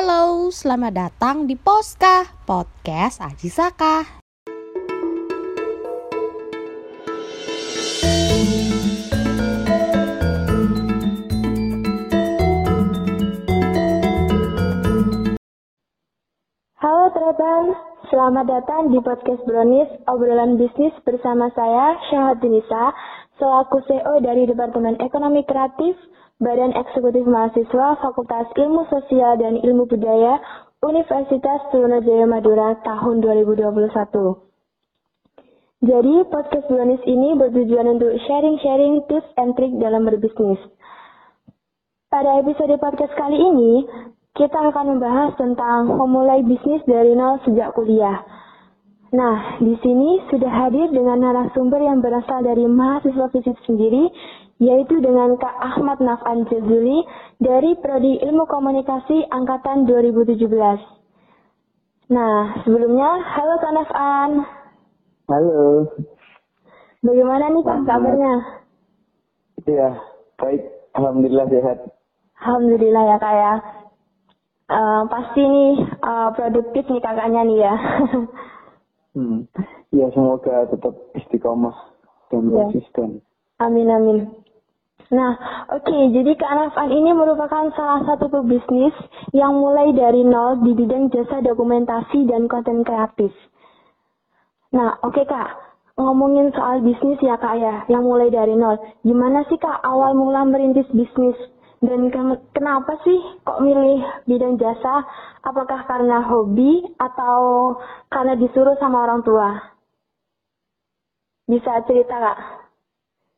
Halo, selamat datang di Poska, podcast Aji Saka. Halo teman selamat datang di podcast Bronis, obrolan bisnis bersama saya, Syahat Dinisa, selaku CEO dari Departemen Ekonomi Kreatif, Badan Eksekutif Mahasiswa Fakultas Ilmu Sosial dan Ilmu Budaya, Universitas Trunojoyo Madura tahun 2021. Jadi, podcast Bronis ini bertujuan untuk sharing-sharing tips and trik dalam berbisnis. Pada episode podcast kali ini, kita akan membahas tentang memulai bisnis dari nol sejak kuliah. Nah, di sini sudah hadir dengan narasumber yang berasal dari mahasiswa fisik sendiri, yaitu dengan Kak Ahmad Nafan Jazuli dari Prodi Ilmu Komunikasi Angkatan 2017. Nah, sebelumnya, halo Kak Nafan. Halo. Bagaimana nih Kak kabarnya? Iya, baik. Alhamdulillah sehat. Alhamdulillah ya Kak ya. Uh, pasti nih uh, produktif nih kakaknya nih ya. hmm. Ya semoga tetap istiqomah dan ya. konsisten. Amin amin. Nah, oke, okay, jadi Kak Nafan ini merupakan salah satu pebisnis yang mulai dari nol di bidang jasa dokumentasi dan konten kreatif. Nah, oke okay, Kak, ngomongin soal bisnis ya Kak ya, yang mulai dari nol. Gimana sih Kak awal mula merintis bisnis? Dan kenapa sih kok milih bidang jasa? Apakah karena hobi atau karena disuruh sama orang tua? Bisa cerita kak?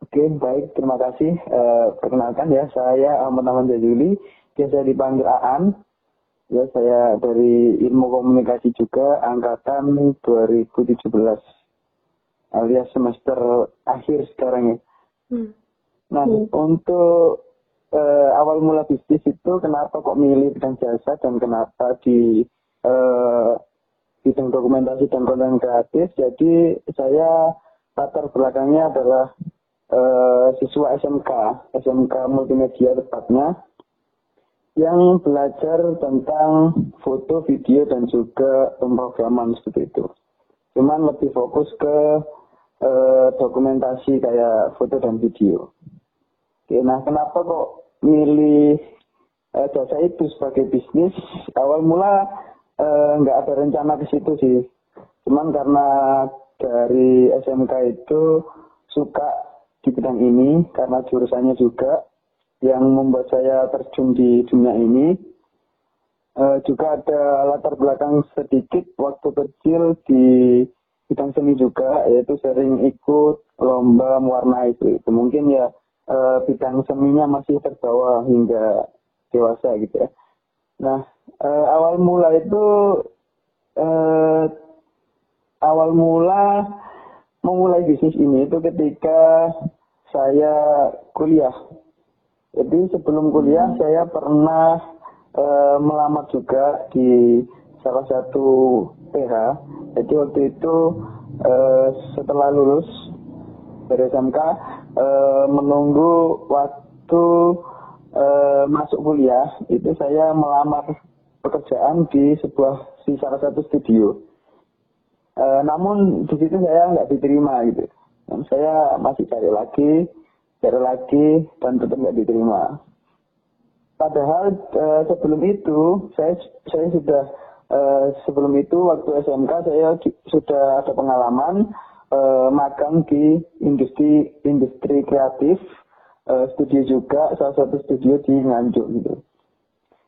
Oke, baik. Terima kasih. Uh, perkenalkan ya, saya Ahmad Ahmad Jajuli. Biasa dipanggil Aan. Ya, saya dari Ilmu Komunikasi juga, angkatan 2017. Alias semester akhir sekarang ya. Hmm. Nah, hmm. untuk uh, awal mula bisnis itu kenapa kok milih bidang jasa dan kenapa di uh, bidang dokumentasi dan konten kreatif. Jadi saya latar belakangnya adalah uh, siswa SMK, SMK multimedia tepatnya, yang belajar tentang foto, video, dan juga pemrograman seperti itu. Cuman lebih fokus ke dokumentasi kayak foto dan video. Oke, nah kenapa kok milih uh, jasa itu sebagai bisnis? Awal mula eh, nggak uh, ada rencana ke situ sih. Cuman karena dari SMK itu suka di bidang ini karena jurusannya juga yang membuat saya terjun di dunia ini. Uh, juga ada latar belakang sedikit waktu kecil di bidang seni juga yaitu sering ikut lomba mewarnai itu, itu. Mungkin ya uh, bidang seminya masih terbawa hingga dewasa gitu ya. Nah, uh, awal mula itu uh, awal mula memulai bisnis ini itu ketika saya kuliah. Jadi sebelum kuliah hmm. saya pernah uh, melamar juga di salah satu PH. Jadi waktu itu uh, setelah lulus dari SMK e, menunggu waktu e, masuk kuliah itu saya melamar pekerjaan di sebuah di salah satu studio. E, namun di situ saya nggak diterima gitu. Dan saya masih cari lagi, cari lagi dan tetap nggak diterima. Padahal e, sebelum itu saya saya sudah e, sebelum itu waktu SMK saya sudah ada pengalaman uh, magang di industri industri kreatif uh, studio juga salah satu studio di Nganjuk gitu.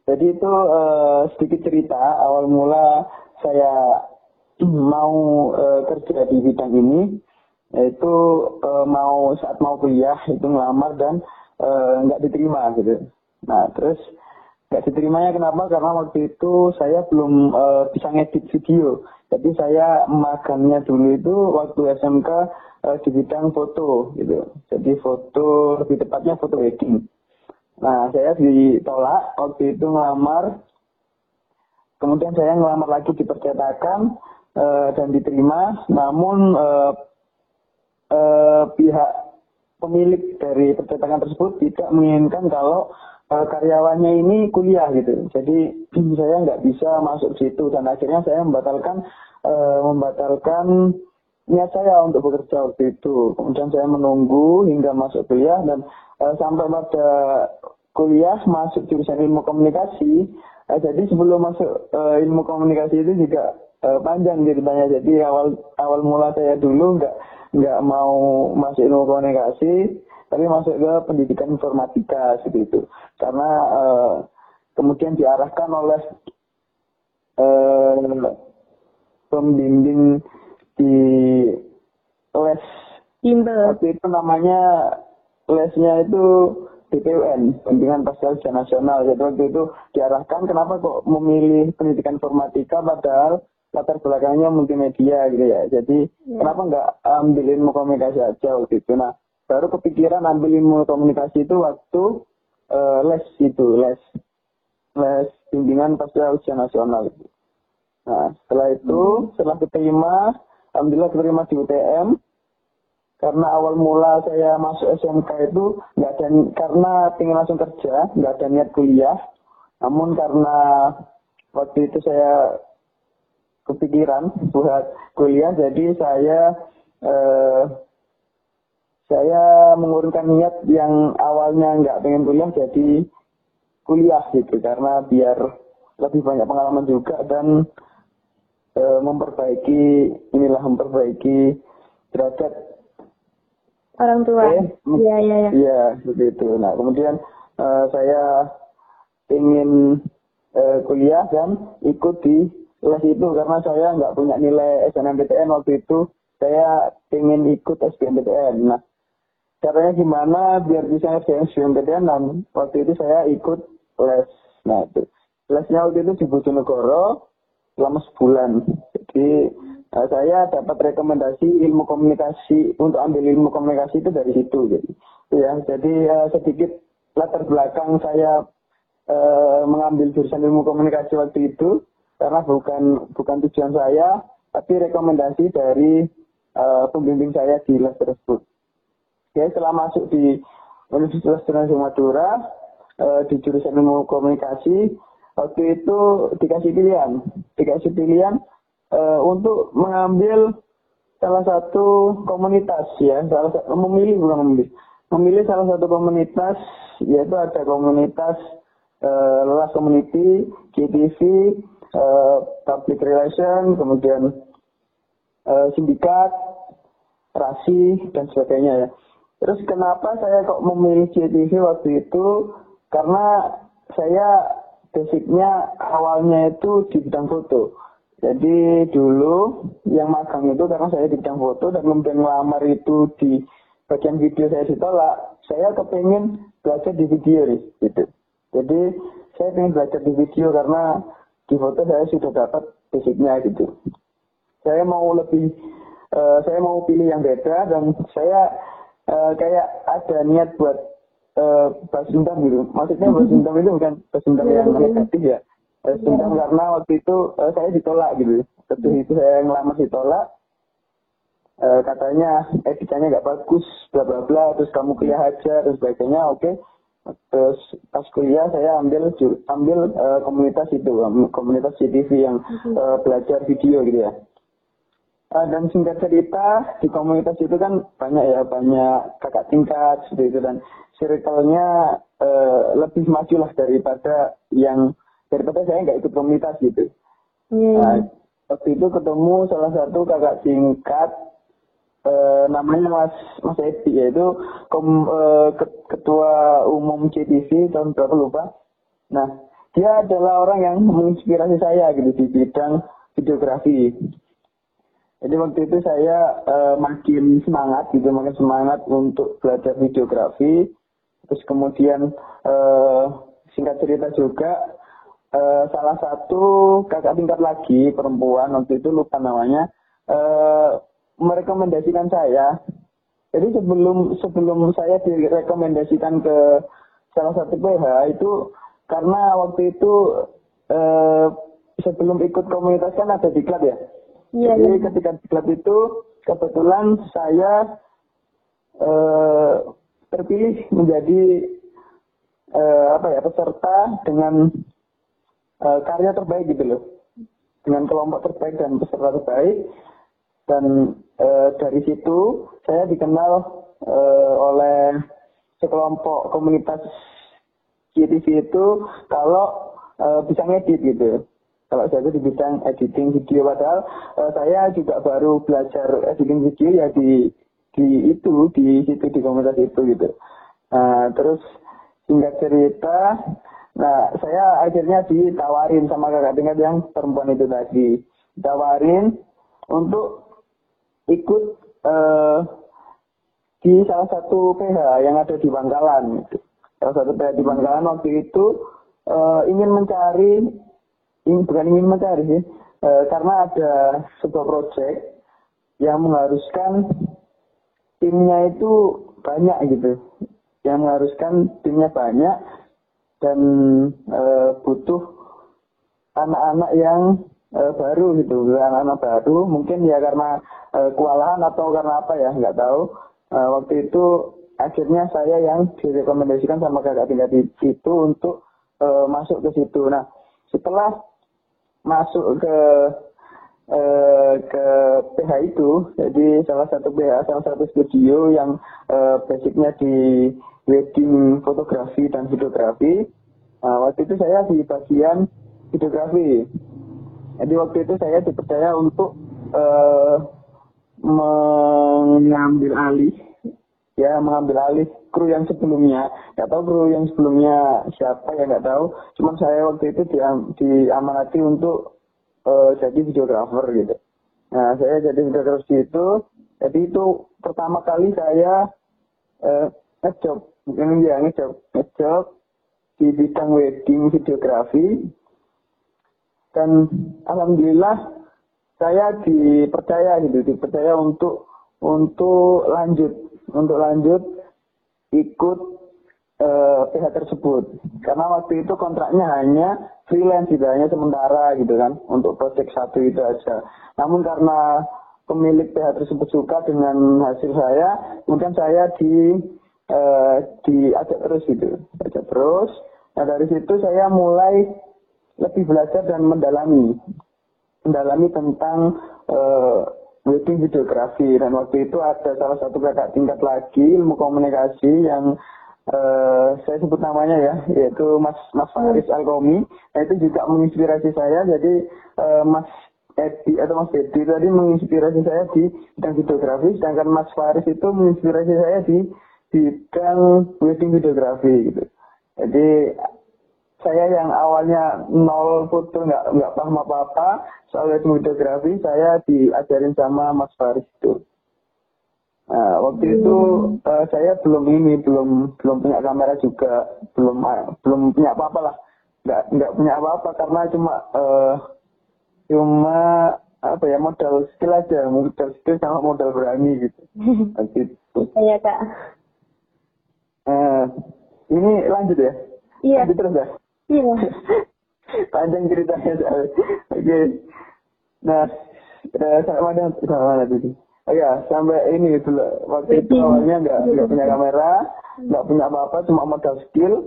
Jadi itu uh, sedikit cerita awal mula saya mau uh, kerja di bidang ini yaitu uh, mau saat mau kuliah itu ngelamar dan nggak diterima gitu. Nah terus nggak diterimanya kenapa? Karena waktu itu saya belum uh, bisa ngedit video. Jadi saya magangnya dulu itu waktu SMK uh, eh, di bidang foto gitu. Jadi foto lebih tepatnya foto wedding. Nah saya ditolak waktu itu ngelamar. Kemudian saya ngelamar lagi di percetakan uh, dan diterima. Namun uh, uh, pihak pemilik dari percetakan tersebut tidak menginginkan kalau karyawannya ini kuliah gitu. Jadi saya nggak bisa masuk situ dan akhirnya saya membatalkan uh, membatalkan niat saya untuk bekerja waktu itu. Kemudian saya menunggu hingga masuk kuliah dan uh, sampai pada kuliah masuk jurusan ilmu komunikasi. Uh, jadi sebelum masuk uh, ilmu komunikasi itu juga uh, panjang ceritanya. Jadi awal awal mula saya dulu nggak nggak mau masuk ilmu komunikasi, tapi masuk ke pendidikan informatika seperti itu. Karena uh, kemudian diarahkan oleh uh, pembimbing di les Bimbel. waktu itu namanya lesnya itu BPUN, Bimbingan Ujian Nasional. Jadi waktu itu diarahkan kenapa kok memilih pendidikan informatika padahal latar belakangnya multimedia gitu ya. Jadi Ya. kenapa nggak ambil ilmu komunikasi aja waktu itu. Nah baru kepikiran ambil ilmu komunikasi itu waktu eh, les itu les. Les bimbingan pasca ujian nasional itu. Nah setelah itu setelah keterima alhamdulillah keterima di UTM karena awal mula saya masuk SMK itu nggak ada karena pengen langsung kerja nggak ada niat kuliah. Namun karena waktu itu saya kepikiran buat kuliah jadi saya eh, saya mengurungkan niat yang awalnya nggak pengen kuliah jadi kuliah gitu karena biar lebih banyak pengalaman juga dan eh, memperbaiki inilah memperbaiki derajat Orang tua. Oke. Iya, iya, iya. Iya, seperti itu. Nah, kemudian eh, saya ingin eh, kuliah dan ikut di les itu karena saya nggak punya nilai SNMPTN waktu itu. Saya ingin ikut SBMPTN. Nah, caranya gimana biar bisa SBMPTN dan waktu itu saya ikut les. Nah, itu. Lesnya waktu itu di Bojonegoro selama sebulan. Jadi Nah, saya dapat rekomendasi ilmu komunikasi untuk ambil ilmu komunikasi itu dari situ jadi ya jadi uh, sedikit latar belakang saya uh, mengambil jurusan ilmu komunikasi waktu itu karena bukan bukan tujuan saya tapi rekomendasi dari uh, pembimbing saya di les tersebut. Ya setelah masuk di Universitas Indonesia Madura uh, di jurusan ilmu komunikasi waktu itu dikasih pilihan. Dikasih pilihan uh, untuk mengambil salah satu komunitas ya, salah satu memilih bukan memilih, memilih salah satu komunitas yaitu ada komunitas uh, Lelas Community, GTV, uh, Public Relation, kemudian uh, sindikat, rasi dan sebagainya ya. Terus kenapa saya kok memilih GTV waktu itu? Karena saya basicnya awalnya itu di bidang foto. Jadi dulu yang magang itu karena saya di bidang foto dan kemudian melamar itu di bagian video saya ditolak, saya kepengen belajar di video gitu. Jadi saya pengen belajar di video karena di foto saya sudah dapat basicnya gitu. Saya mau lebih, uh, saya mau pilih yang beda dan saya uh, kayak ada niat buat uh, bahas dendam gitu. Maksudnya bahas dendam itu bukan bahas dendam yang negatif ya. Eh, dendam karena waktu itu eh, saya ditolak gitu. Waktu itu saya ngelamar ditolak. Eh, katanya etikanya nggak bagus bla bla bla terus kamu kuliah aja terus sebagainya oke. Terus pas kuliah saya ambil ambil eh, komunitas itu komunitas CTV yang eh, belajar video gitu ya Eh, dan singkat cerita di komunitas itu kan banyak ya banyak kakak tingkat seperti itu dan circle-nya eh, lebih maju lah daripada yang daripada saya nggak ikut komunitas gitu. Iya, iya. Nah, waktu itu ketemu salah satu kakak tingkat eh, namanya Mas Mas Edi yaitu kom, eh, ke- ketua umum CTV tahun berapa lupa. Nah dia adalah orang yang menginspirasi saya gitu di bidang videografi. Jadi waktu itu saya eh, makin semangat gitu, makin semangat untuk belajar videografi. Terus kemudian eh, singkat cerita juga eh, salah satu kakak tingkat lagi perempuan waktu itu lupa namanya eh, merekomendasikan saya. Jadi sebelum sebelum saya direkomendasikan ke salah satu PH itu karena waktu itu sebelum ikut komunitas kan ada diklat ya. Iya, Jadi iya. ketika diklat itu kebetulan saya eh, terpilih menjadi uh, apa ya peserta dengan uh, karya terbaik gitu loh. Dengan kelompok terbaik dan peserta terbaik. Dan uh, dari situ saya dikenal uh, oleh sekelompok komunitas GTV itu kalau uh, bisa ngedit gitu kalau saya itu di bidang editing video padahal uh, saya juga baru belajar editing video ya di di itu di situ di komunitas itu gitu nah terus singkat cerita nah saya akhirnya ditawarin sama kakak tingkat yang perempuan itu tadi ditawarin untuk ikut uh, di salah satu PH yang ada di Bangkalan gitu. salah satu PH di Bangkalan waktu itu uh, ingin mencari ini bukan ingin mencari sih. Uh, karena ada sebuah proyek yang mengharuskan timnya itu banyak gitu. Yang mengharuskan timnya banyak dan e, butuh anak-anak yang e, baru gitu. Anak-anak baru mungkin ya karena e, kewalahan atau karena apa ya nggak tahu. E, waktu itu akhirnya saya yang direkomendasikan sama kakak tingkat itu untuk e, masuk ke situ. Nah setelah masuk ke eh, ke PH itu, jadi salah satu PH, salah satu studio yang eh, basicnya di wedding fotografi dan videografi. Nah, waktu itu saya di bagian videografi. Jadi waktu itu saya dipercaya untuk eh, mengambil alih ya mengambil alih kru yang sebelumnya. Nggak tahu kru yang sebelumnya siapa ya nggak tahu. Cuman saya waktu itu di, diamanati untuk uh, jadi videographer gitu. Nah, saya jadi videographer itu, jadi itu pertama kali saya uh, ngejob, bukan ya ngejob, ngejob di bidang wedding videografi. Dan alhamdulillah saya dipercaya gitu, dipercaya untuk untuk lanjut, untuk lanjut ikut uh, pihak tersebut. Karena waktu itu kontraknya hanya freelance gitu, hanya sementara gitu kan, untuk proyek satu itu aja. Namun karena pemilik pihak tersebut suka dengan hasil saya, kemudian saya di uh, diajak terus gitu, ajak terus. Nah dari situ saya mulai lebih belajar dan mendalami, mendalami tentang uh, wedding videografi dan waktu itu ada salah satu kakak tingkat lagi ilmu komunikasi yang Uh, saya sebut namanya ya, yaitu Mas Mas Faris Alkomi. Nah, itu juga menginspirasi saya. Jadi uh, Mas Edi atau Mas Edi tadi menginspirasi saya di bidang videografi, sedangkan Mas Faris itu menginspirasi saya di bidang wedding videografi gitu. Jadi saya yang awalnya nol foto nggak nggak paham apa apa soal wedding videografi, saya diajarin sama Mas Faris itu. Nah, waktu hmm. itu uh, saya belum ini, belum belum punya kamera juga, belum uh, belum punya apa-apa lah, nggak nggak punya apa-apa karena cuma uh, cuma apa ya modal skill aja, modal skill sama modal berani gitu. Waktu itu. Iya kak. Uh, ini lanjut ya? Iya. Lanjut terus ya? Iya. Panjang ceritanya Oke. Okay. Nah, uh, sama mana sama mana tadi? Oh ya, sampai ini gitu loh. Waktu itu awalnya nggak nggak punya kamera, nggak punya apa-apa, cuma modal skill,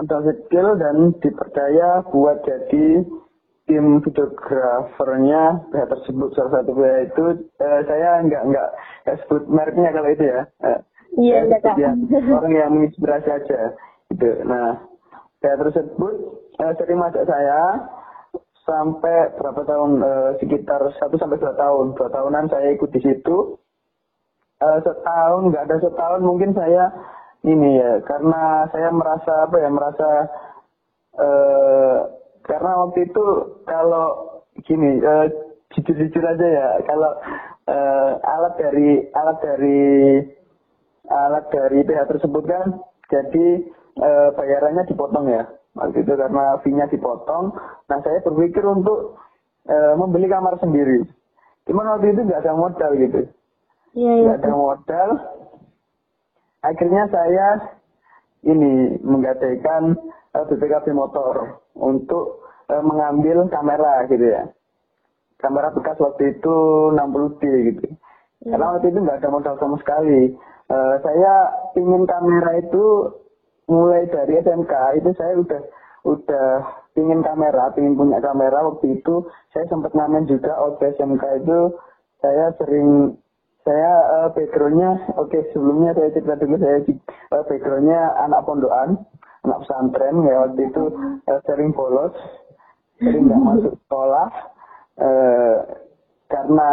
modal skill dan dipercaya buat jadi tim videografernya pihak tersebut salah satu pihak itu eh, saya nggak nggak sebut mereknya kalau itu ya. Eh, iya, iya. Ya, orang yang menginspirasi aja. Gitu. Nah, pihak tersebut eh, sering saya sampai berapa tahun uh, sekitar satu sampai dua tahun. Dua tahunan saya ikut di situ. Uh, setahun nggak ada setahun mungkin saya ini ya karena saya merasa apa ya merasa uh, karena waktu itu kalau gini uh, jujur-jujur aja ya kalau uh, alat dari alat dari alat dari pihak tersebut kan jadi uh, bayarannya dipotong ya waktu itu karena fee-nya dipotong. Nah saya berpikir untuk e, membeli kamar sendiri. Cuman waktu itu nggak ada modal gitu. Iya, iya. Nggak ada modal. Akhirnya saya ini menggadaikan e, BPKB motor untuk e, mengambil kamera gitu ya. Kamera bekas waktu itu 60D gitu. Ya. Karena waktu itu nggak ada modal sama sekali. E, saya ingin kamera itu mulai dari SMK itu saya udah udah pingin kamera, pingin punya kamera. Waktu itu saya sempat ngamen juga waktu SMK itu saya sering saya uh, backgroundnya oke okay, sebelumnya saya cerita dulu saya uh, backgroundnya anak pondokan anak pesantren ya waktu itu uh, sering bolos sering nggak masuk sekolah uh, karena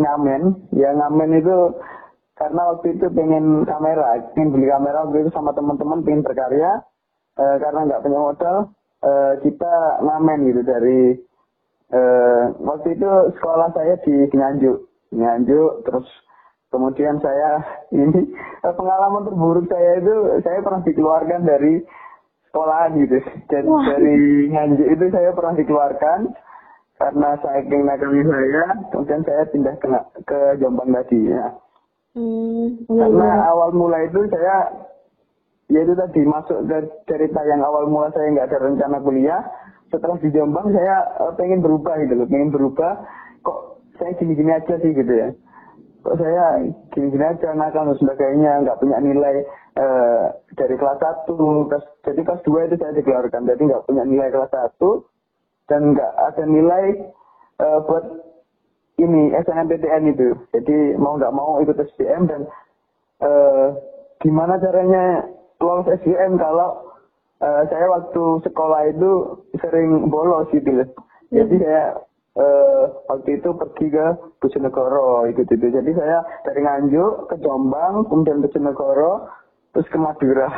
ngamen ya ngamen itu karena waktu itu pengen kamera pengen beli kamera waktu itu sama teman-teman pengen berkarya uh, karena nggak punya modal uh, kita ngamen gitu dari uh, waktu itu sekolah saya di Nganjuk. Nganjuk terus kemudian saya ini pengalaman terburuk saya itu saya pernah dikeluarkan dari sekolahan gitu. Dari, dari Nganjuk itu saya pernah dikeluarkan karena saya ingin nakalnya saya kemudian saya pindah ke ke Jombang tadi ya hmm, iya, karena iya. awal mulai itu saya ya itu tadi masuk ke cerita yang awal mula saya nggak ada rencana kuliah setelah di Jombang saya uh, pengen berubah gitu loh pengen berubah kok saya gini-gini aja sih gitu ya kok saya gini-gini aja nakal dan sebagainya nggak punya nilai uh, dari kelas 1 kelas, jadi kelas 2 itu saya dikeluarkan jadi nggak punya nilai kelas 1 dan nggak ada nilai uh, buat ini SNMPTN itu jadi mau nggak mau ikut SBM dan uh, gimana caranya lolos SBM kalau uh, saya waktu sekolah itu sering bolos gitu loh. Hmm. Jadi saya uh, waktu itu pergi ke Bojonegoro gitu gitu. Jadi saya dari Nganjuk ke Jombang, kemudian ke Bojonegoro, terus ke Madura.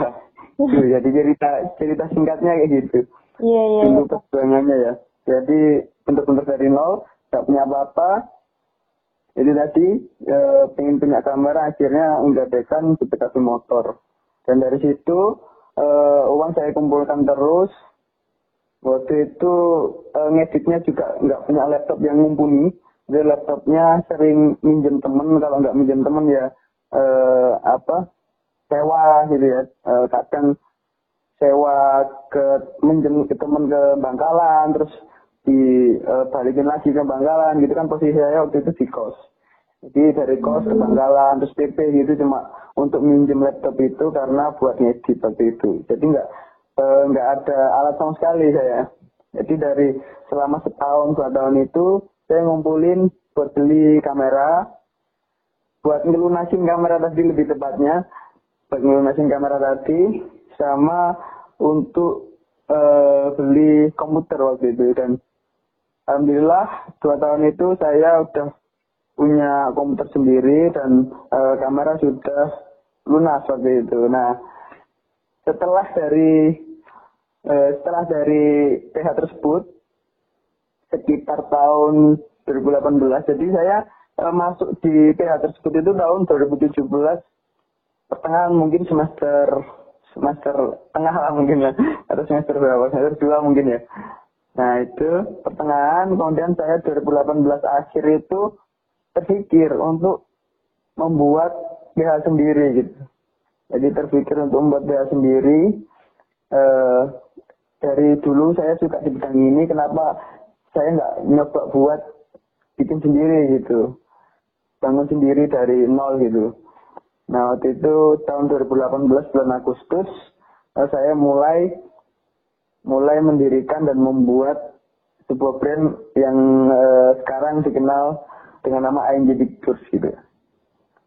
gitu. Jadi cerita cerita singkatnya kayak gitu. Iya yeah, iya. Yeah, perjuangannya ya. Jadi benar-benar dari nol, gak punya apa-apa. Jadi tadi e, pengen punya kamera, akhirnya dekan seperti motor. Dan dari situ uh, uang saya kumpulkan terus. Waktu itu uh, ngeditnya juga nggak punya laptop yang mumpuni. Jadi laptopnya sering minjem temen, kalau nggak minjem temen ya uh, apa sewa gitu ya. Uh, kadang sewa ke minjem ke temen ke Bangkalan, terus dibalikin uh, lagi ke Bangkalan gitu kan posisi saya waktu itu di kos. Jadi dari kos ke Bangkalan terus PP gitu cuma untuk minjem laptop itu karena buat ngedit waktu itu. Jadi nggak eh, nggak e, ada alat sama sekali saya. Jadi dari selama setahun dua tahun itu saya ngumpulin buat beli kamera, buat ngelunasin kamera tadi lebih tepatnya, buat ngelunasin kamera tadi, sama untuk e, beli komputer waktu itu dan alhamdulillah dua tahun itu saya udah punya komputer sendiri dan uh, kamera sudah lunas waktu itu. Nah, setelah dari uh, setelah dari PH tersebut sekitar tahun 2018, jadi saya uh, masuk di PH tersebut itu tahun 2017 pertengahan mungkin semester semester tengah lah mungkin ya atau semester berapa semester dua mungkin ya. Nah itu pertengahan kemudian saya 2018 akhir itu terpikir untuk membuat BH sendiri gitu. Jadi terpikir untuk membuat BH sendiri. Eh, dari dulu saya suka di bidang ini, kenapa saya nggak nyoba buat bikin sendiri gitu. Bangun sendiri dari nol gitu. Nah waktu itu tahun 2018 bulan Agustus eh, saya mulai mulai mendirikan dan membuat sebuah brand yang eh, sekarang dikenal dengan nama ANJ Pictures gitu.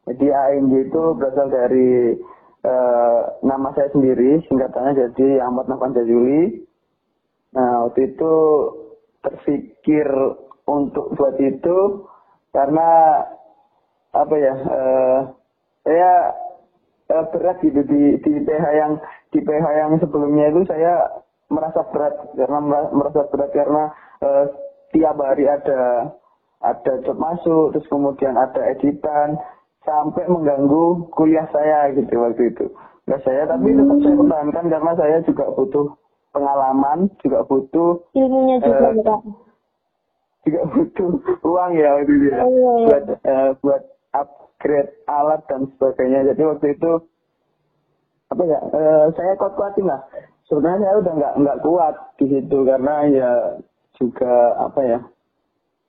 Jadi ANJ itu berasal dari uh, nama saya sendiri, singkatannya jadi Ahmad Nafan Jazuli. Nah, waktu itu terpikir untuk buat itu karena apa ya, uh, saya berat gitu di, di PH yang di PH yang sebelumnya itu saya merasa berat karena merasa berat karena uh, tiap hari ada ada job masuk, terus kemudian ada editan, sampai mengganggu kuliah saya gitu waktu itu. Nah saya tapi tetap saya hmm. pertahankan karena saya juga butuh pengalaman, juga butuh ilmunya juga uh, juga butuh uang ya waktu itu ya. Oh, iya, iya. buat uh, buat upgrade alat dan sebagainya. Jadi waktu itu apa ya uh, saya kuat-kuatin lah. Sebenarnya saya udah nggak nggak kuat di situ karena ya juga apa ya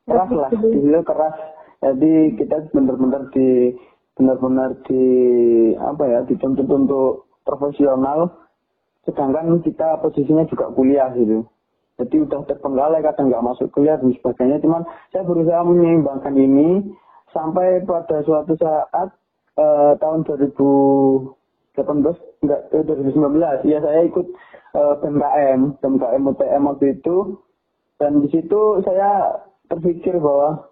keras lah. di situ keras. Jadi kita benar-benar di benar-benar di apa ya dituntut untuk profesional. Sedangkan kita posisinya juga kuliah gitu. Jadi udah terbengkalai kadang nggak masuk kuliah dan sebagainya. Cuman saya berusaha menyeimbangkan ini. Sampai pada suatu saat eh, tahun 2018 enggak eh, 2019 ya saya ikut eh, BMKM BMKM UTM waktu itu. Dan di situ saya terpikir bahwa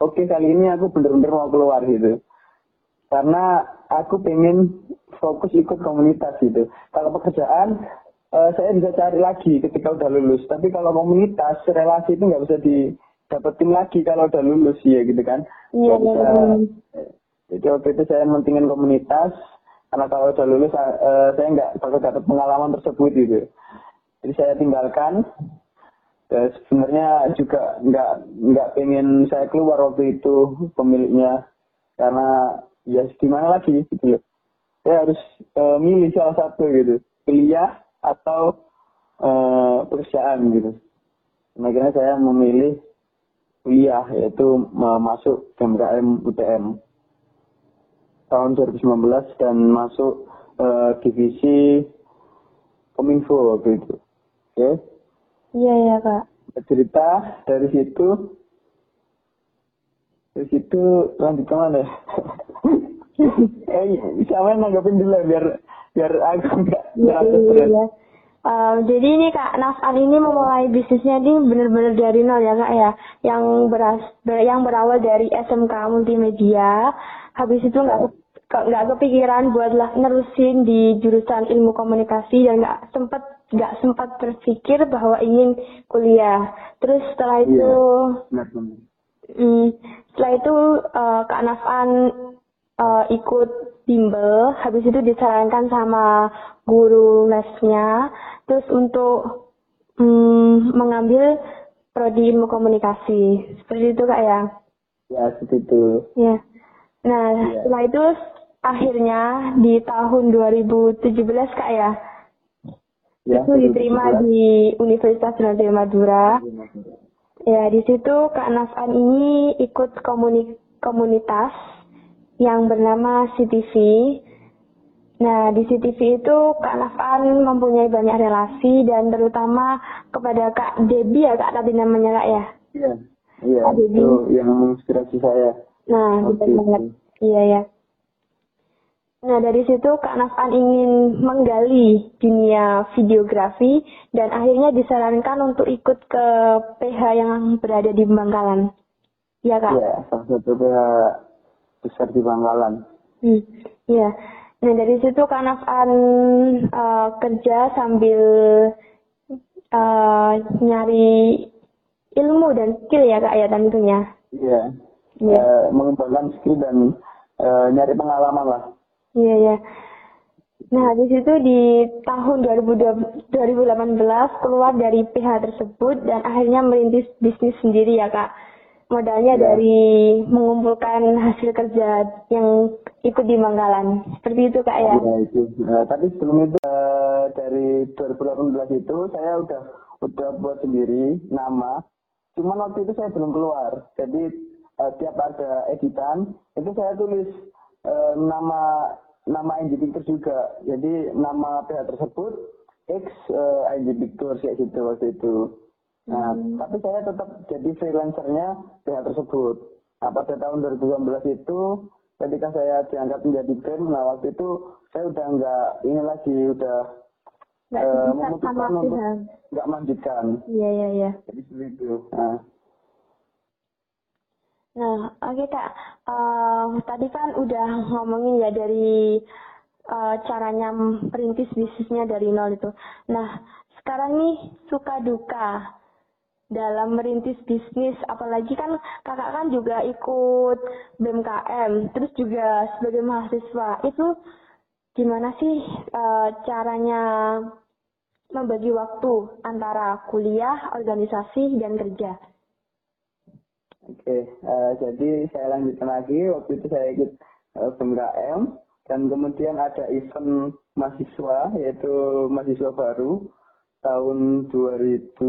oke kali ini aku bener-bener mau keluar gitu. Karena aku pengen fokus ikut komunitas gitu. Kalau pekerjaan eh, saya bisa cari lagi ketika udah lulus. Tapi kalau komunitas relasi itu nggak bisa didapetin lagi kalau udah lulus ya gitu kan. Iya, bisa. iya. jadi waktu itu saya mentingin komunitas karena kalau udah lulus eh, saya nggak bakal dapat pengalaman tersebut gitu. Jadi saya tinggalkan. Dan sebenarnya juga nggak nggak pengen saya keluar waktu itu pemiliknya. Karena ya gimana lagi gitu loh saya harus eh, milih salah satu gitu. Kuliah atau eh, pekerjaan gitu. Makanya saya memilih kuliah yaitu masuk MKM UTM tahun 2019 dan masuk eh, divisi Kominfo waktu itu oke Iya, iya, Kak. cerita dari situ dari situ lanjut ke mana ya? eh siapa yang nanggapin dulu ya, biar biar aku nggak Iya, iya, iya. Eh, jadi ini Kak Nafan ini memulai bisnisnya ini benar-benar dari nol ya Kak ya, yang beras ber- yang berawal dari SMK Multimedia, habis itu nggak nggak kepikiran buat lah nerusin di jurusan ilmu komunikasi dan nggak sempat nggak sempat berpikir bahwa ingin kuliah. Terus setelah itu Benar, benar. Hmm, setelah itu eh, Kak Nafan eh, ikut bimbel, habis itu disarankan sama guru lesnya, terus untuk hmm, mengambil prodi ilmu komunikasi, seperti itu kak ya. ya seperti itu Ya. Nah, Iya. setelah itu akhirnya di tahun 2017 kak ya, ya itu diterima di Universitas Trisakti Madura. Ya, di situ Kak Nafan ini ikut komuni- komunitas yang bernama CTV. Nah, di CTV itu Kak Nafan mempunyai banyak relasi dan terutama kepada Kak Debbie ya Kak tadi namanya Kak ya. iya iya itu yang menginspirasi saya Nah, benar banget. Iya ya. Nah, dari situ Kak Nafan ingin menggali dunia videografi dan akhirnya disarankan untuk ikut ke PH yang berada di Bangkalan. Iya, Kak? iya salah satu pihak besar di Bangkalan Hmm, iya. Nah, dari situ Kak Nafan eh, kerja sambil eh, nyari ilmu dan skill ya, Kak, ya tentunya. iya Iya. Eh, mengembangkan skill dan eh, nyari pengalaman lah Iya ya. Nah, di situ di tahun 2020 2018 keluar dari PH tersebut dan akhirnya merintis bisnis sendiri ya kak. Modalnya Iya. dari mengumpulkan hasil kerja yang ikut di Manggalan. Seperti itu kak ya. Ya itu. Nah, tapi sebelum itu eh, dari 2018 itu saya udah udah buat sendiri nama. Cuman waktu itu saya belum keluar. Jadi eh, tiap ada editan itu saya tulis eh, nama nama NG Pictures juga. Jadi nama PH tersebut X eh, NG Pictures kayak gitu waktu itu. Nah, tapi saya tetap jadi freelancernya PH tersebut. Nah, pada tahun 2019 itu ketika saya diangkat menjadi brand, nah waktu itu saya udah nggak ini lagi udah Nggak eh, bisa memutuskan untuk nggak melanjutkan. Iya iya iya. Jadi seperti itu. Nah, Nah, oke Kak. Eh, tadi kan udah ngomongin ya dari eh, caranya perintis bisnisnya dari nol itu. Nah, sekarang nih suka duka dalam merintis bisnis, apalagi kan kakak kan juga ikut BMKM, terus juga sebagai mahasiswa. Itu gimana sih eh, caranya membagi waktu antara kuliah, organisasi, dan kerja? Oke, eh, jadi saya lanjutkan lagi. Waktu itu saya ikut eh, BMKM dan kemudian ada event mahasiswa yaitu mahasiswa baru tahun 2000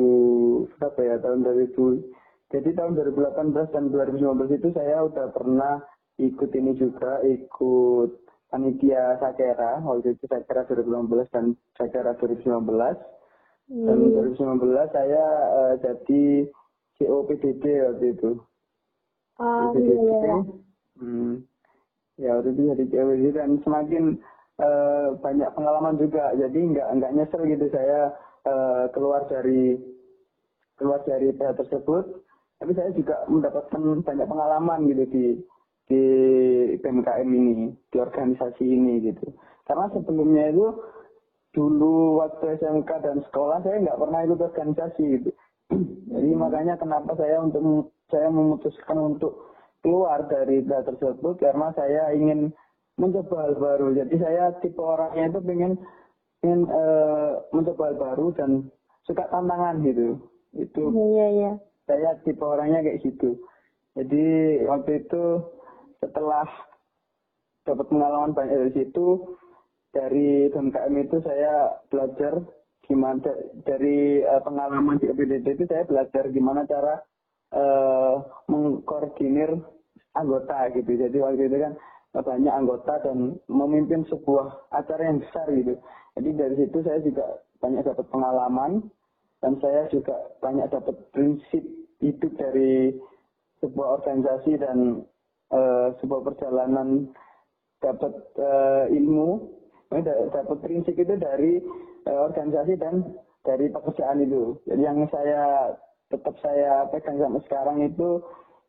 berapa ya tahun 2000 jadi tahun 2018 dan 2019 itu saya udah pernah ikut ini juga ikut panitia Sakera. Waktu itu Sakera 2015 dan Sakera 2019 dan 2019 saya uh, jadi CEO PDD waktu itu. Oh, PDD iya, iya. hmm, ya waktu itu jadi CEO PDD dan semakin uh, banyak pengalaman juga. Jadi nggak nggak nyesel gitu saya uh, keluar dari keluar dari PH tersebut. Tapi saya juga mendapatkan banyak pengalaman gitu di di PMKM ini di organisasi ini gitu. Karena sebelumnya itu dulu waktu SMK dan sekolah saya nggak pernah ikut organisasi gitu jadi makanya kenapa saya untuk saya memutuskan untuk keluar dari PH tersebut karena saya ingin mencoba hal baru. Jadi saya tipe orangnya itu pengen ingin uh, mencoba hal baru dan suka tantangan gitu. Itu Iya, iya. saya tipe orangnya kayak gitu. Jadi waktu itu setelah dapat pengalaman banyak dari situ dari BMKM itu saya belajar gimana dari uh, pengalaman di PDD itu saya belajar gimana cara uh, mengkoordinir anggota gitu. Jadi waktu itu kan banyak anggota dan memimpin sebuah acara yang besar gitu. Jadi dari situ saya juga banyak dapat pengalaman dan saya juga banyak dapat prinsip hidup dari sebuah organisasi dan uh, sebuah perjalanan dapat uh, ilmu. Dapat prinsip itu dari organisasi dan dari pekerjaan itu. Jadi yang saya tetap saya pegang sampai sekarang itu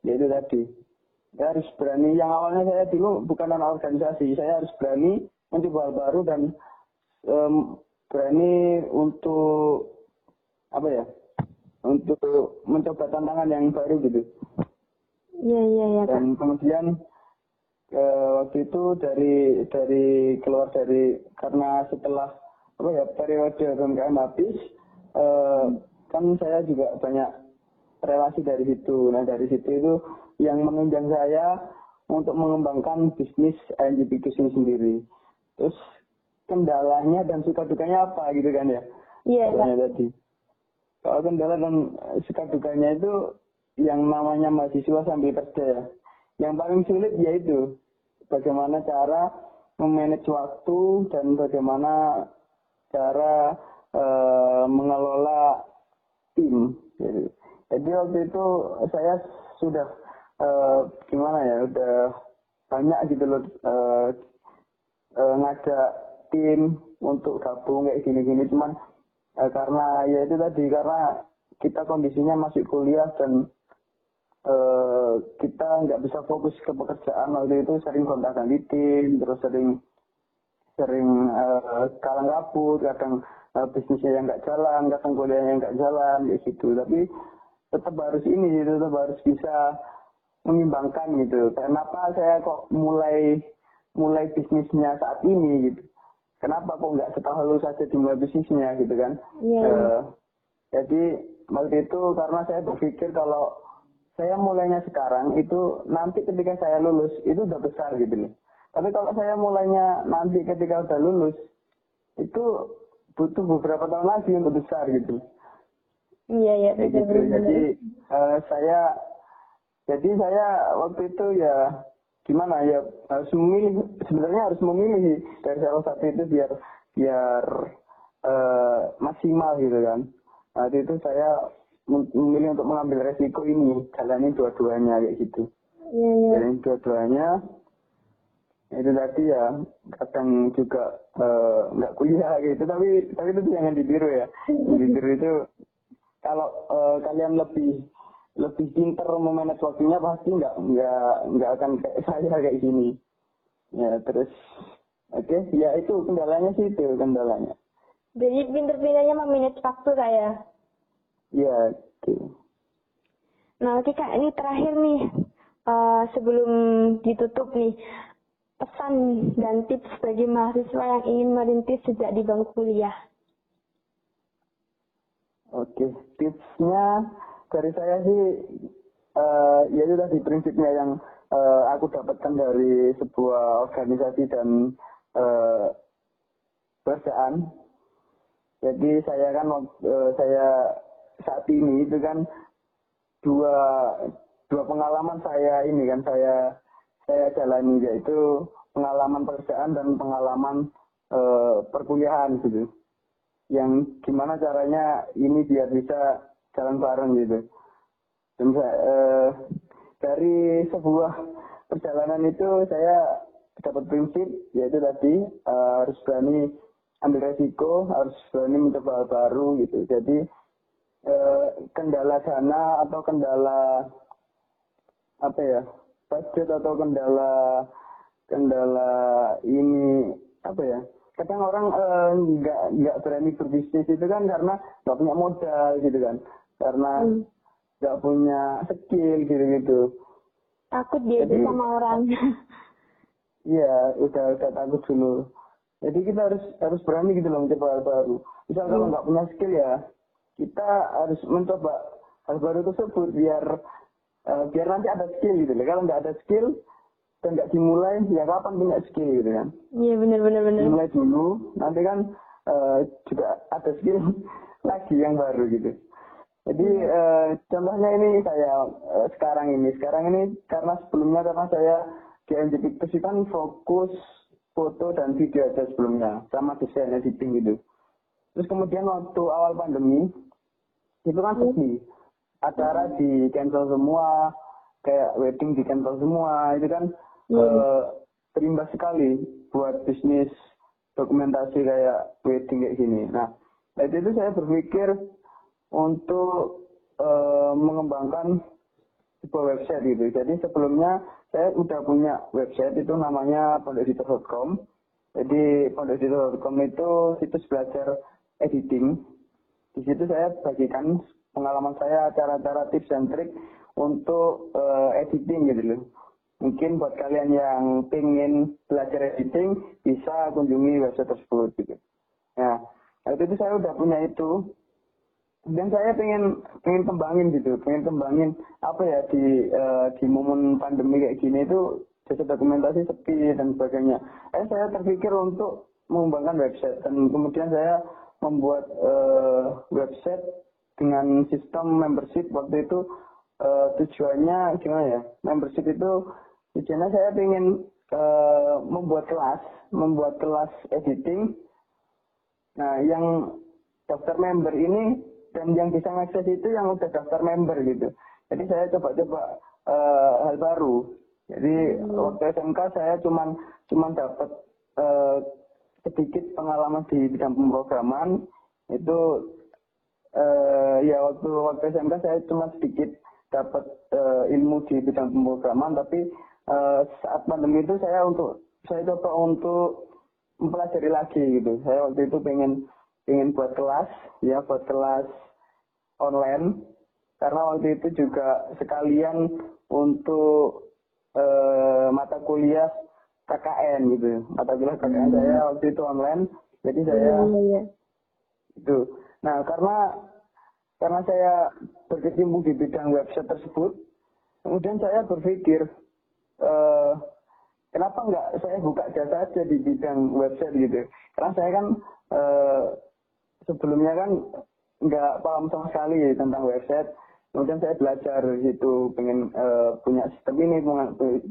yaitu tadi. Saya harus berani. Yang awalnya saya dulu bukan anak organisasi. Saya harus berani mencoba hal baru dan um, berani untuk apa ya untuk mencoba tantangan yang baru gitu. Iya, iya, iya, dan kemudian eh, waktu itu dari dari keluar dari karena setelah apa ya periode PMKM habis eh, kan saya juga banyak relasi dari situ nah dari situ itu yang menunjang saya untuk mengembangkan bisnis ING ini sendiri terus kendalanya dan suka dukanya apa gitu kan ya Iya. Katanya tadi kalau kendala dan suka dukanya itu yang namanya mahasiswa sambil kerja ya. Yang paling sulit yaitu bagaimana cara memanage waktu dan bagaimana cara eh, mengelola tim. Jadi, jadi waktu itu saya sudah eh, gimana ya, udah banyak gitu loh eh, eh, ngajak tim untuk gabung kayak gini-gini cuman eh, karena ya itu tadi karena kita kondisinya masih kuliah dan eh, kita nggak bisa fokus ke pekerjaan waktu itu sering kontak ganti tim terus sering sering eh, kalang kabut kadang eh, bisnisnya yang nggak jalan kadang kuliahnya yang nggak jalan kayak gitu tapi tetap harus ini gitu, tetap harus bisa mengimbangkan gitu kenapa saya kok mulai mulai bisnisnya saat ini gitu kenapa kok nggak setahun lalu saja dimulai bisnisnya gitu kan Iya. Eh, jadi waktu itu karena saya berpikir kalau saya mulainya sekarang itu nanti ketika saya lulus itu udah besar gitu nih. Tapi kalau saya mulainya nanti ketika udah lulus itu butuh beberapa tahun lagi untuk besar gitu. Iya, iya, Kayak betul, gitu. Jadi eh, saya jadi saya waktu itu ya gimana ya harus memilih sebenarnya harus memilih dari salah satu itu biar biar eh, maksimal gitu kan. Waktu itu saya mem- memilih untuk mengambil resiko ini jalanin dua-duanya kayak gitu. Iya, iya. Jalanin dua-duanya itu tadi ya kadang juga eh, nggak kuliah gitu. Tapi tapi itu jangan ditiru ya. Ditiru itu kalau eh, kalian lebih lebih pinter memanage waktunya pasti nggak nggak nggak akan kayak saya kayak gini. Ya terus oke ya itu kendalanya sih itu kendalanya. Jadi pinter-pinternya memanage waktu Kak ya. ya gitu. Nah, oke Kak, ini terakhir nih. Eh, sebelum ditutup nih, pesan dan tips bagi mahasiswa yang ingin merintis sejak di bangku kuliah. Oke, tipsnya dari saya sih eh ya itu tadi prinsipnya yang eh, aku dapatkan dari sebuah organisasi dan eh, perusahaan. Jadi saya kan eh, saya saat ini itu kan dua dua pengalaman saya ini kan saya saya jalani yaitu pengalaman pekerjaan dan pengalaman uh, perkuliahan gitu. Yang gimana caranya ini biar bisa jalan bareng gitu. Dan uh, dari sebuah perjalanan itu saya dapat prinsip yaitu tadi uh, harus berani ambil resiko, harus berani mencoba hal baru gitu. Jadi uh, kendala dana atau kendala apa ya budget atau kendala kendala ini apa ya kadang orang eh, nggak uh, nggak berani berbisnis itu kan karena nggak punya modal gitu kan karena hmm. nggak hmm. punya skill gitu gitu takut dia Jadi, sama orang iya udah udah takut dulu jadi kita harus harus berani gitu loh mencoba hal baru misal hmm. kalau nggak punya skill ya kita harus mencoba hal baru tersebut biar uh, biar nanti ada skill gitu loh. Kalau nggak ada skill dan nggak dimulai ya kapan punya skill gitu kan? Iya benar benar benar mulai dulu nanti kan uh, juga ada skill lagi yang baru gitu. Jadi uh, contohnya ini saya uh, sekarang ini. Sekarang ini karena sebelumnya karena saya di NJ Pictures kan fokus foto dan video aja sebelumnya sama desain editing gitu. Terus kemudian waktu awal pandemi itu kan sedih acara di cancel semua kayak wedding di cancel semua itu kan hmm. uh, terimbas sekali buat bisnis dokumentasi kayak wedding kayak gini. Nah, dari itu saya berpikir untuk uh, mengembangkan sebuah website gitu. Jadi sebelumnya saya udah punya website itu namanya pondokeditor.com. Jadi pondokeditor.com itu situs belajar editing. Di situ saya bagikan pengalaman saya, cara-cara tips dan trik untuk uh, editing gitu loh. Mungkin buat kalian yang pengen belajar editing bisa kunjungi website tersebut gitu. Nah, waktu itu saya udah punya itu dan saya pengen pengen kembangin gitu, pengen kembangin apa ya di uh, di momen pandemi kayak gini itu jasa dokumentasi sepi dan sebagainya. Eh saya terpikir untuk mengembangkan website dan kemudian saya membuat uh, website dengan sistem membership waktu itu uh, tujuannya gimana ya? Membership itu tujuannya saya ingin uh, membuat kelas, membuat kelas editing. Nah, yang daftar member ini dan yang bisa mengakses itu yang udah daftar member gitu. Jadi saya coba-coba uh, hal baru. Jadi hmm. waktu SMK saya cuman cuman dapat uh, sedikit pengalaman di bidang pemrograman itu uh, ya waktu waktu SMK saya cuma sedikit dapat uh, ilmu di bidang pemrograman tapi uh, saat pandemi itu saya untuk saya coba untuk mempelajari lagi gitu. Saya waktu itu pengen pengen buat kelas ya buat kelas online. Karena waktu itu juga sekalian untuk uh, mata kuliah KKN gitu. Mata kuliah KKN hmm. saya waktu itu online jadi saya hmm, itu nah karena karena saya berkecimpung di bidang website tersebut, kemudian saya berpikir, uh, kenapa nggak saya buka jasa aja di bidang website gitu? Karena saya kan uh, sebelumnya kan nggak paham sama sekali tentang website. Kemudian saya belajar itu pengen uh, punya sistem ini,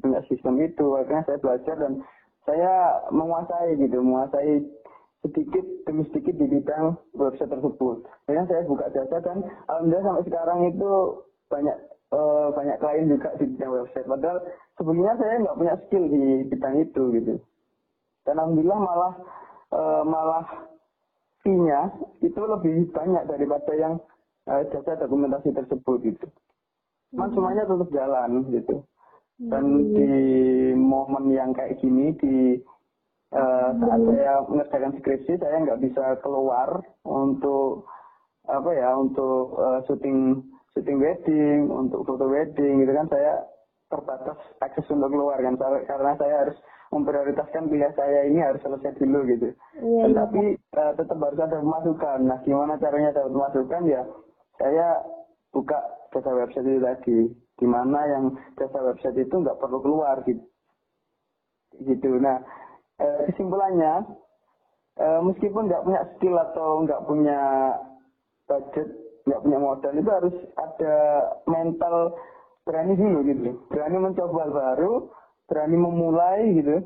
punya sistem itu. Akhirnya saya belajar dan saya menguasai gitu, menguasai sedikit demi sedikit di bidang website tersebut. Kemudian saya buka jasa dan alhamdulillah sampai sekarang itu banyak uh, banyak klien juga di bidang website. Padahal sebelumnya saya nggak punya skill di bidang itu gitu. Dan alhamdulillah malah uh, malah fee-nya itu lebih banyak daripada yang uh, jasa dokumentasi tersebut gitu. Cuman hmm. semuanya tetap jalan gitu. Dan hmm. di momen yang kayak gini di uh, saat saya mengerjakan skripsi saya nggak bisa keluar untuk apa ya untuk uh, syuting syuting wedding untuk foto wedding gitu kan saya terbatas akses untuk keluar kan karena saya harus memprioritaskan pilihan saya ini harus selesai dulu gitu. Iya, iya. Tapi uh, tetap harus ada pemasukan. Nah, gimana caranya dapat pemasukan ya? Saya buka jasa website itu tadi, di mana yang jasa website itu nggak perlu keluar gitu. Gitu. Nah, eh, kesimpulannya eh, meskipun nggak punya skill atau nggak punya budget nggak punya modal itu harus ada mental berani dulu gitu. Berani mencoba hal baru berani memulai gitu.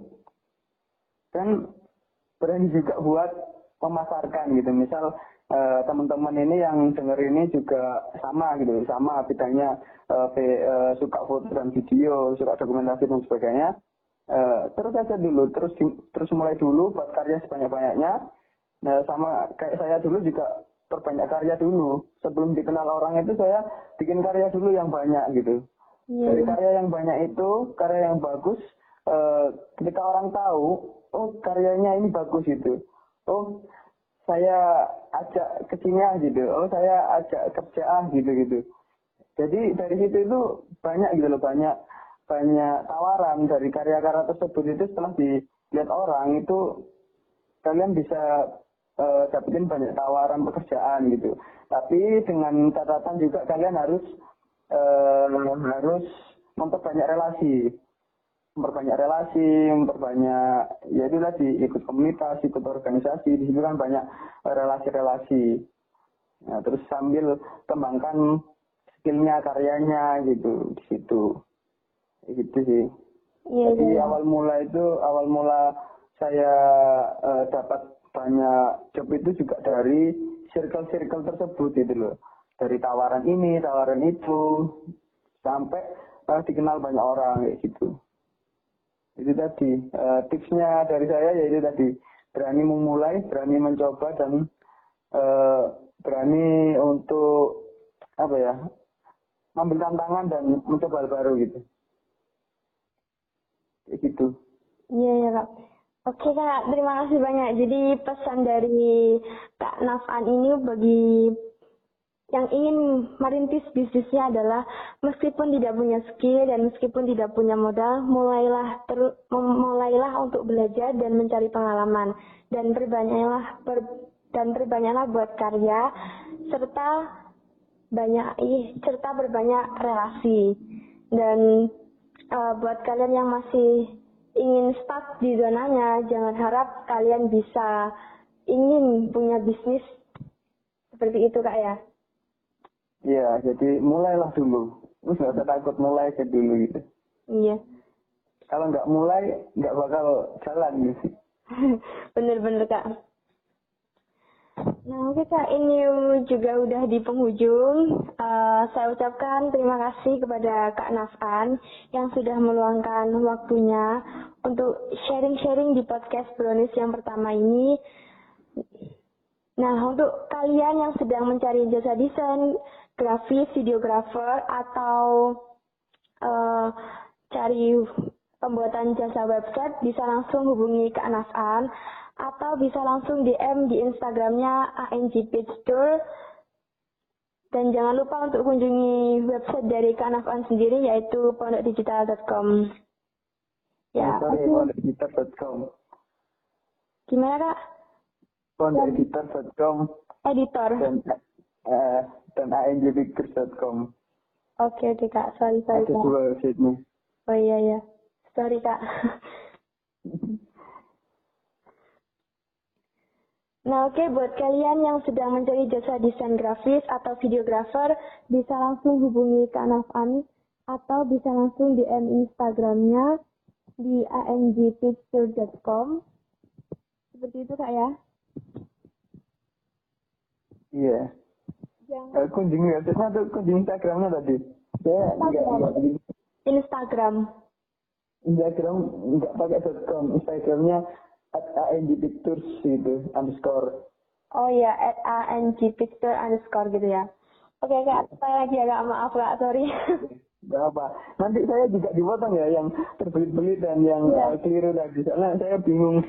Dan berani juga buat memasarkan gitu. Misal uh, teman-teman ini yang denger ini juga sama gitu. Sama bidangnya suka foto dan video suka dokumentasi dan sebagainya uh, terus aja dulu terus terus mulai dulu buat karya sebanyak banyaknya nah sama kayak saya dulu juga perbanyak karya dulu. Sebelum dikenal orang itu saya bikin karya dulu yang banyak gitu. Yeah. dari karya yang banyak itu karya yang bagus uh, ketika orang tahu oh karyanya ini bagus gitu. Oh saya ajak ke sini gitu. Oh saya ajak kerjaan gitu gitu jadi dari situ itu banyak gitu loh banyak banyak tawaran dari karya-karya tersebut itu setelah dilihat orang itu kalian bisa uh, dapetin banyak tawaran pekerjaan gitu tapi dengan catatan juga kalian harus uh, harus memperbanyak relasi memperbanyak relasi, memperbanyak ya itu tadi ikut komunitas, ikut organisasi, di situ kan banyak relasi-relasi. Nah, terus sambil kembangkan skillnya, karyanya gitu di situ. Gitu sih. Iya, Jadi iya. awal mula itu awal mula saya uh, dapat banyak job itu juga dari circle-circle tersebut gitu loh. Dari tawaran ini, tawaran itu sampai uh, dikenal banyak orang kayak gitu itu tadi uh, tipsnya dari saya yaitu tadi berani memulai berani mencoba dan uh, berani untuk apa ya ambil tantangan dan mencoba hal baru gitu kayak gitu. Iya ya kak. Oke kak, terima kasih banyak. Jadi pesan dari Kak Nafan ini bagi yang ingin merintis bisnisnya adalah meskipun tidak punya skill dan meskipun tidak punya modal, mulailah ter, mulailah untuk belajar dan mencari pengalaman. Dan perbanyaklah per, dan perbanyaklah buat karya serta banyak ih, serta berbanyak relasi. Dan uh, buat kalian yang masih ingin stuck di zonanya, jangan harap kalian bisa ingin punya bisnis seperti itu kak ya. Iya, jadi mulailah dulu. Nggak usah takut mulai ke dulu gitu. Iya. Kalau nggak mulai, nggak bakal jalan gitu. Bener-bener kak. Nah kita ini juga udah di penghujung. Uh, saya ucapkan terima kasih kepada Kak Nafan yang sudah meluangkan waktunya untuk sharing-sharing di podcast Brownies yang pertama ini. Nah untuk kalian yang sedang mencari jasa desain, grafis, videografer, atau uh, cari pembuatan jasa website, bisa langsung hubungi ke Anafan atau bisa langsung DM di Instagramnya ANG Page Tour. Dan jangan lupa untuk kunjungi website dari Kanafan sendiri yaitu pondokdigital.com. Ya, pondokdigital.com. Gimana kak? Pondokdigital.com. Editor. Dan, uh, dan angjpictures.com. Oke, oke kak, sorry sorry kak. dua websitenya. Oh iya ya, sorry kak. Nah oke, okay, buat kalian yang sedang mencari jasa desain grafis atau videografer, bisa langsung hubungi Kak Nafan atau bisa langsung DM Instagramnya di angpicture.com. Seperti itu Kak ya? Iya. Yeah. Uh, kunjungi website atau kunjungi Instagramnya tadi? Saya enggak, enggak Instagram. Instagram enggak pakai .com. Instagramnya at angpictures gitu, underscore. Oh iya, at angpicture underscore gitu ya. Oke okay, kak, saya lagi agak maaf kak, sorry. Gak apa. Nanti saya juga dipotong ya yang terbelit-belit dan yang yeah. uh, keliru tadi. Soalnya saya bingung.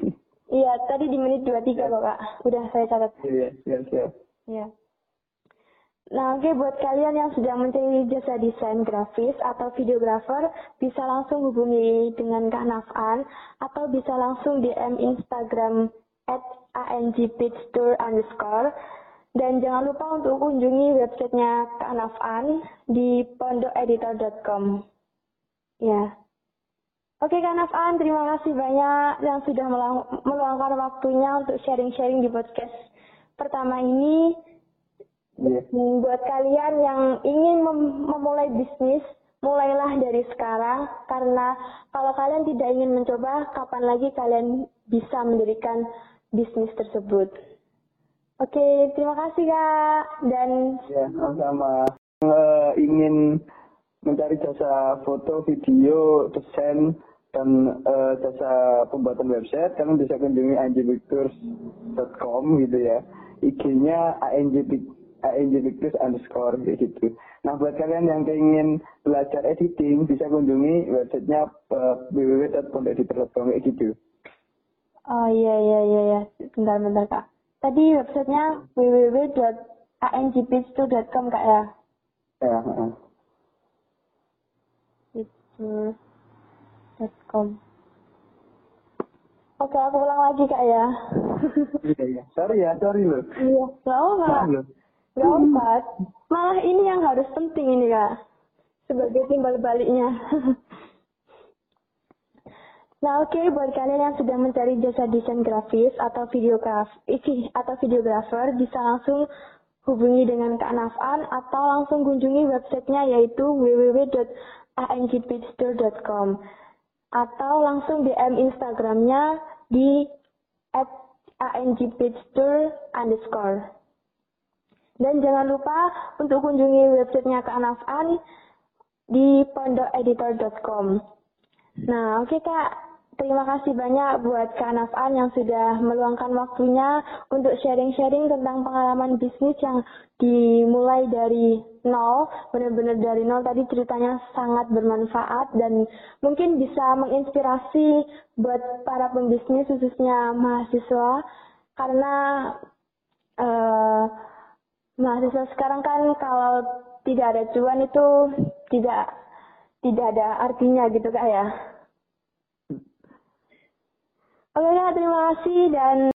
Iya, tadi di menit 23 kok kak. Udah saya catat. Iya, siap, siap. Iya. Nah, oke okay, buat kalian yang sedang mencari jasa desain grafis atau videografer, bisa langsung hubungi dengan Kak Nafan atau bisa langsung DM Instagram at underscore dan jangan lupa untuk kunjungi websitenya Kak Nafan di pondokeditor.com. Ya. Oke Kak Nafan, terima kasih banyak yang sudah meluangkan waktunya untuk sharing-sharing di podcast pertama ini. Yeah. Buat kalian yang ingin mem memulai bisnis, mulailah dari sekarang karena kalau kalian tidak ingin mencoba, kapan lagi kalian bisa mendirikan bisnis tersebut. Oke, terima kasih Kak. Dan Ya, sama uh, ingin mencari jasa foto, video, desain, dan uh, jasa pembuatan website, kalian bisa kunjungi anjpictures.com gitu ya. IG-nya anjpictures underscore gitu. Nah, buat kalian yang ingin belajar editing, bisa kunjungi websitenya uh, www.pondeditor.com gitu. Oh iya iya iya ya, bentar bentar kak. Tadi websitenya www.angpage2.com kak ya. Ya. Uh. Picture.com. Oke, aku ulang lagi kak ya. Iya iya. Sorry ya, sorry loh. Iya, gak apa. Gak. Malah ini yang harus penting ini kak. Sebagai timbal baliknya. Nah oke buat kalian yang sedang mencari jasa desain grafis atau videografi atau videografer bisa langsung hubungi dengan Kak Nafan atau langsung kunjungi websitenya yaitu www.angpitstore.com atau langsung DM Instagramnya di at underscore. Dan jangan lupa untuk kunjungi websitenya Kak Nafan di pondokeditor.com. Nah, oke okay, Kak, Terima kasih banyak buat Kak Nafan yang sudah meluangkan waktunya untuk sharing-sharing tentang pengalaman bisnis yang dimulai dari nol, benar-benar dari nol. Tadi ceritanya sangat bermanfaat dan mungkin bisa menginspirasi buat para pembisnis khususnya mahasiswa karena uh, mahasiswa sekarang kan kalau tidak ada cuan itu tidak tidak ada artinya gitu kak ya. Oke, terima kasih dan